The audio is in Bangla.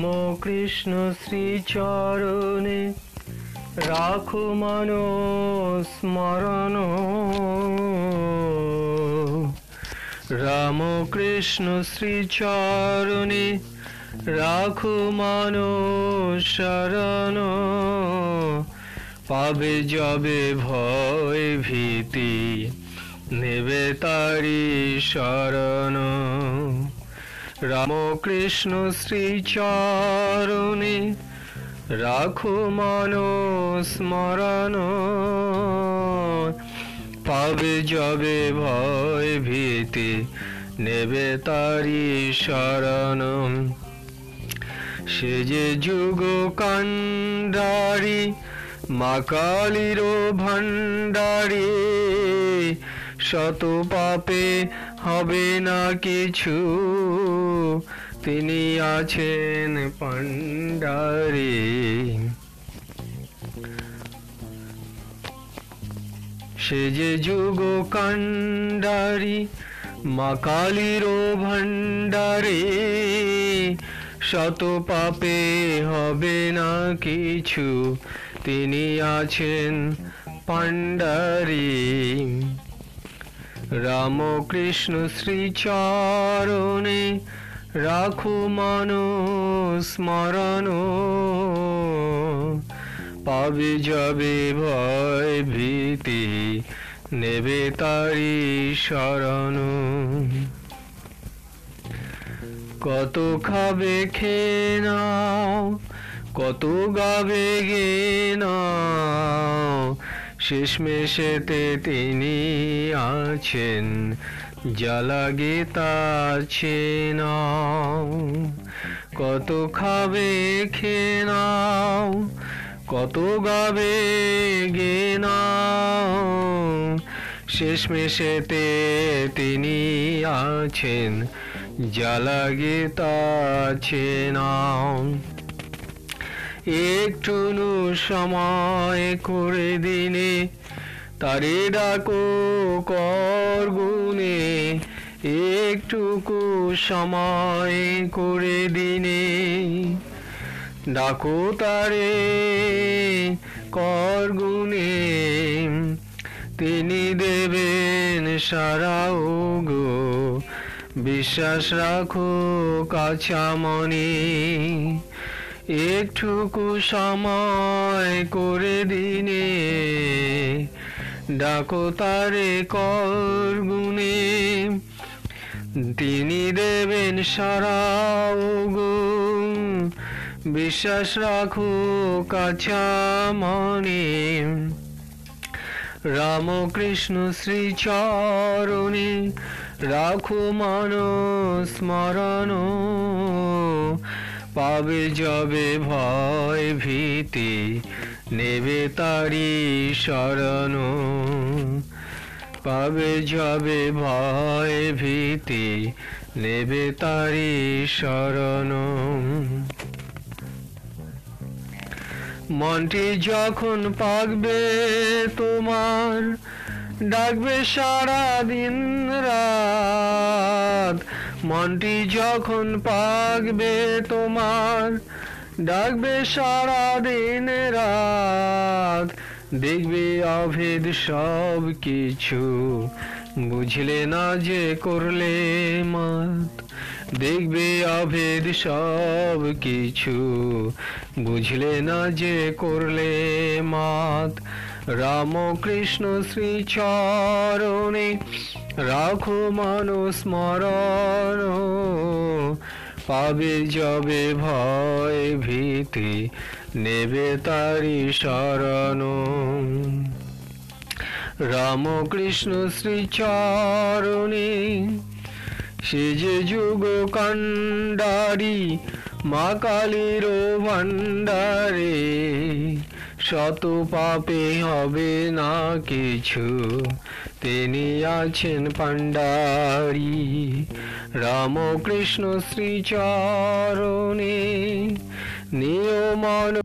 রাম কৃষ্ণ শ্রীচরণে। রাখো মন স্মরণ রাম কৃষ্ণ শ্রীচরণে রাখো মন শরণ পাবে যাবে ভয় ভীতি, নেবে তারি শরণ। রামকৃষ্ণ শ্রীচরণে রাখো স্মরণ পাবে যাবে ভয় ভীতি, নেবে তারি শরণ। সে যে যুগ কান্ডারি মা কালীর ভান্ডারি শত পাপে হবে না কিছু। তিনি আছেন পান্ডারে সে যে যুগ কান্ডারি মা কালীর ভান্ডারে শত পাপে হবে না কিছু। তিনি আছেন পান্ডারি রামকৃষ্ণ শ্রীচরণে রাখো মন স্মরণ পাবে যাবে ভয় ভীতি, নেবে তারি শরণ। কত খাবে খেয়ে নাও কত গাবে গে নাও শেষমেশেতে তিনি আছেন, জ্বালা গীতাছে নাও কত খাবে খেয়ে নাও কত গাবে গে নাও শেষমেশেতে তিনি আছেন, জ্বালা গীতাছে নাও একটুনু সময় করে দিনে, তারে ডাকো কর গুনে একটুকু সময় করে দিনে। ডাকো তারে কর গুনে তিনি দেবেন সারা গো বিশ্বাস রাখো কাছা মনে একটুকু সময় করে দিনে ডাকো তারে কর গুনে তিনি দেবেন সারা গো বিশ্বাস রাখো কাছা মনে। রামকৃষ্ণ শ্রীচরণে রাখো মন স্মরণ। পাবে যাবে ভয় ভীতি, নেবে তারি শরণ। পাবে যাবে ভয় ভীতি, নেবে তারি শরণ। মনটি যখন পাকবে তোমার, ডাকবে সারা দিন রাত। মনটি যখন পাকবে তোমার, ডাকবে সারা দিন রাত। দেখবে অভেদ সব কিছু, বুঝলে না যে করলে মাত। দেখবে অভেদ সব কিছু, বুঝলে না যে করলে মাত। রামকৃষ্ণ শ্রীচরণে রাখো মানুষ স্মরণ পাবে যাবে ভয় ভীতি, নেবে তারি শরণ। রামকৃষ্ণ শ্রীচরণে সে যে যুগ কান্ডারি মা কালীর ভান্ডারে শত পাপে হবে না কিছু। তিনি আছেন পাণ্ডারি রামকৃষ্ণ শ্রীচরণে নিয়মন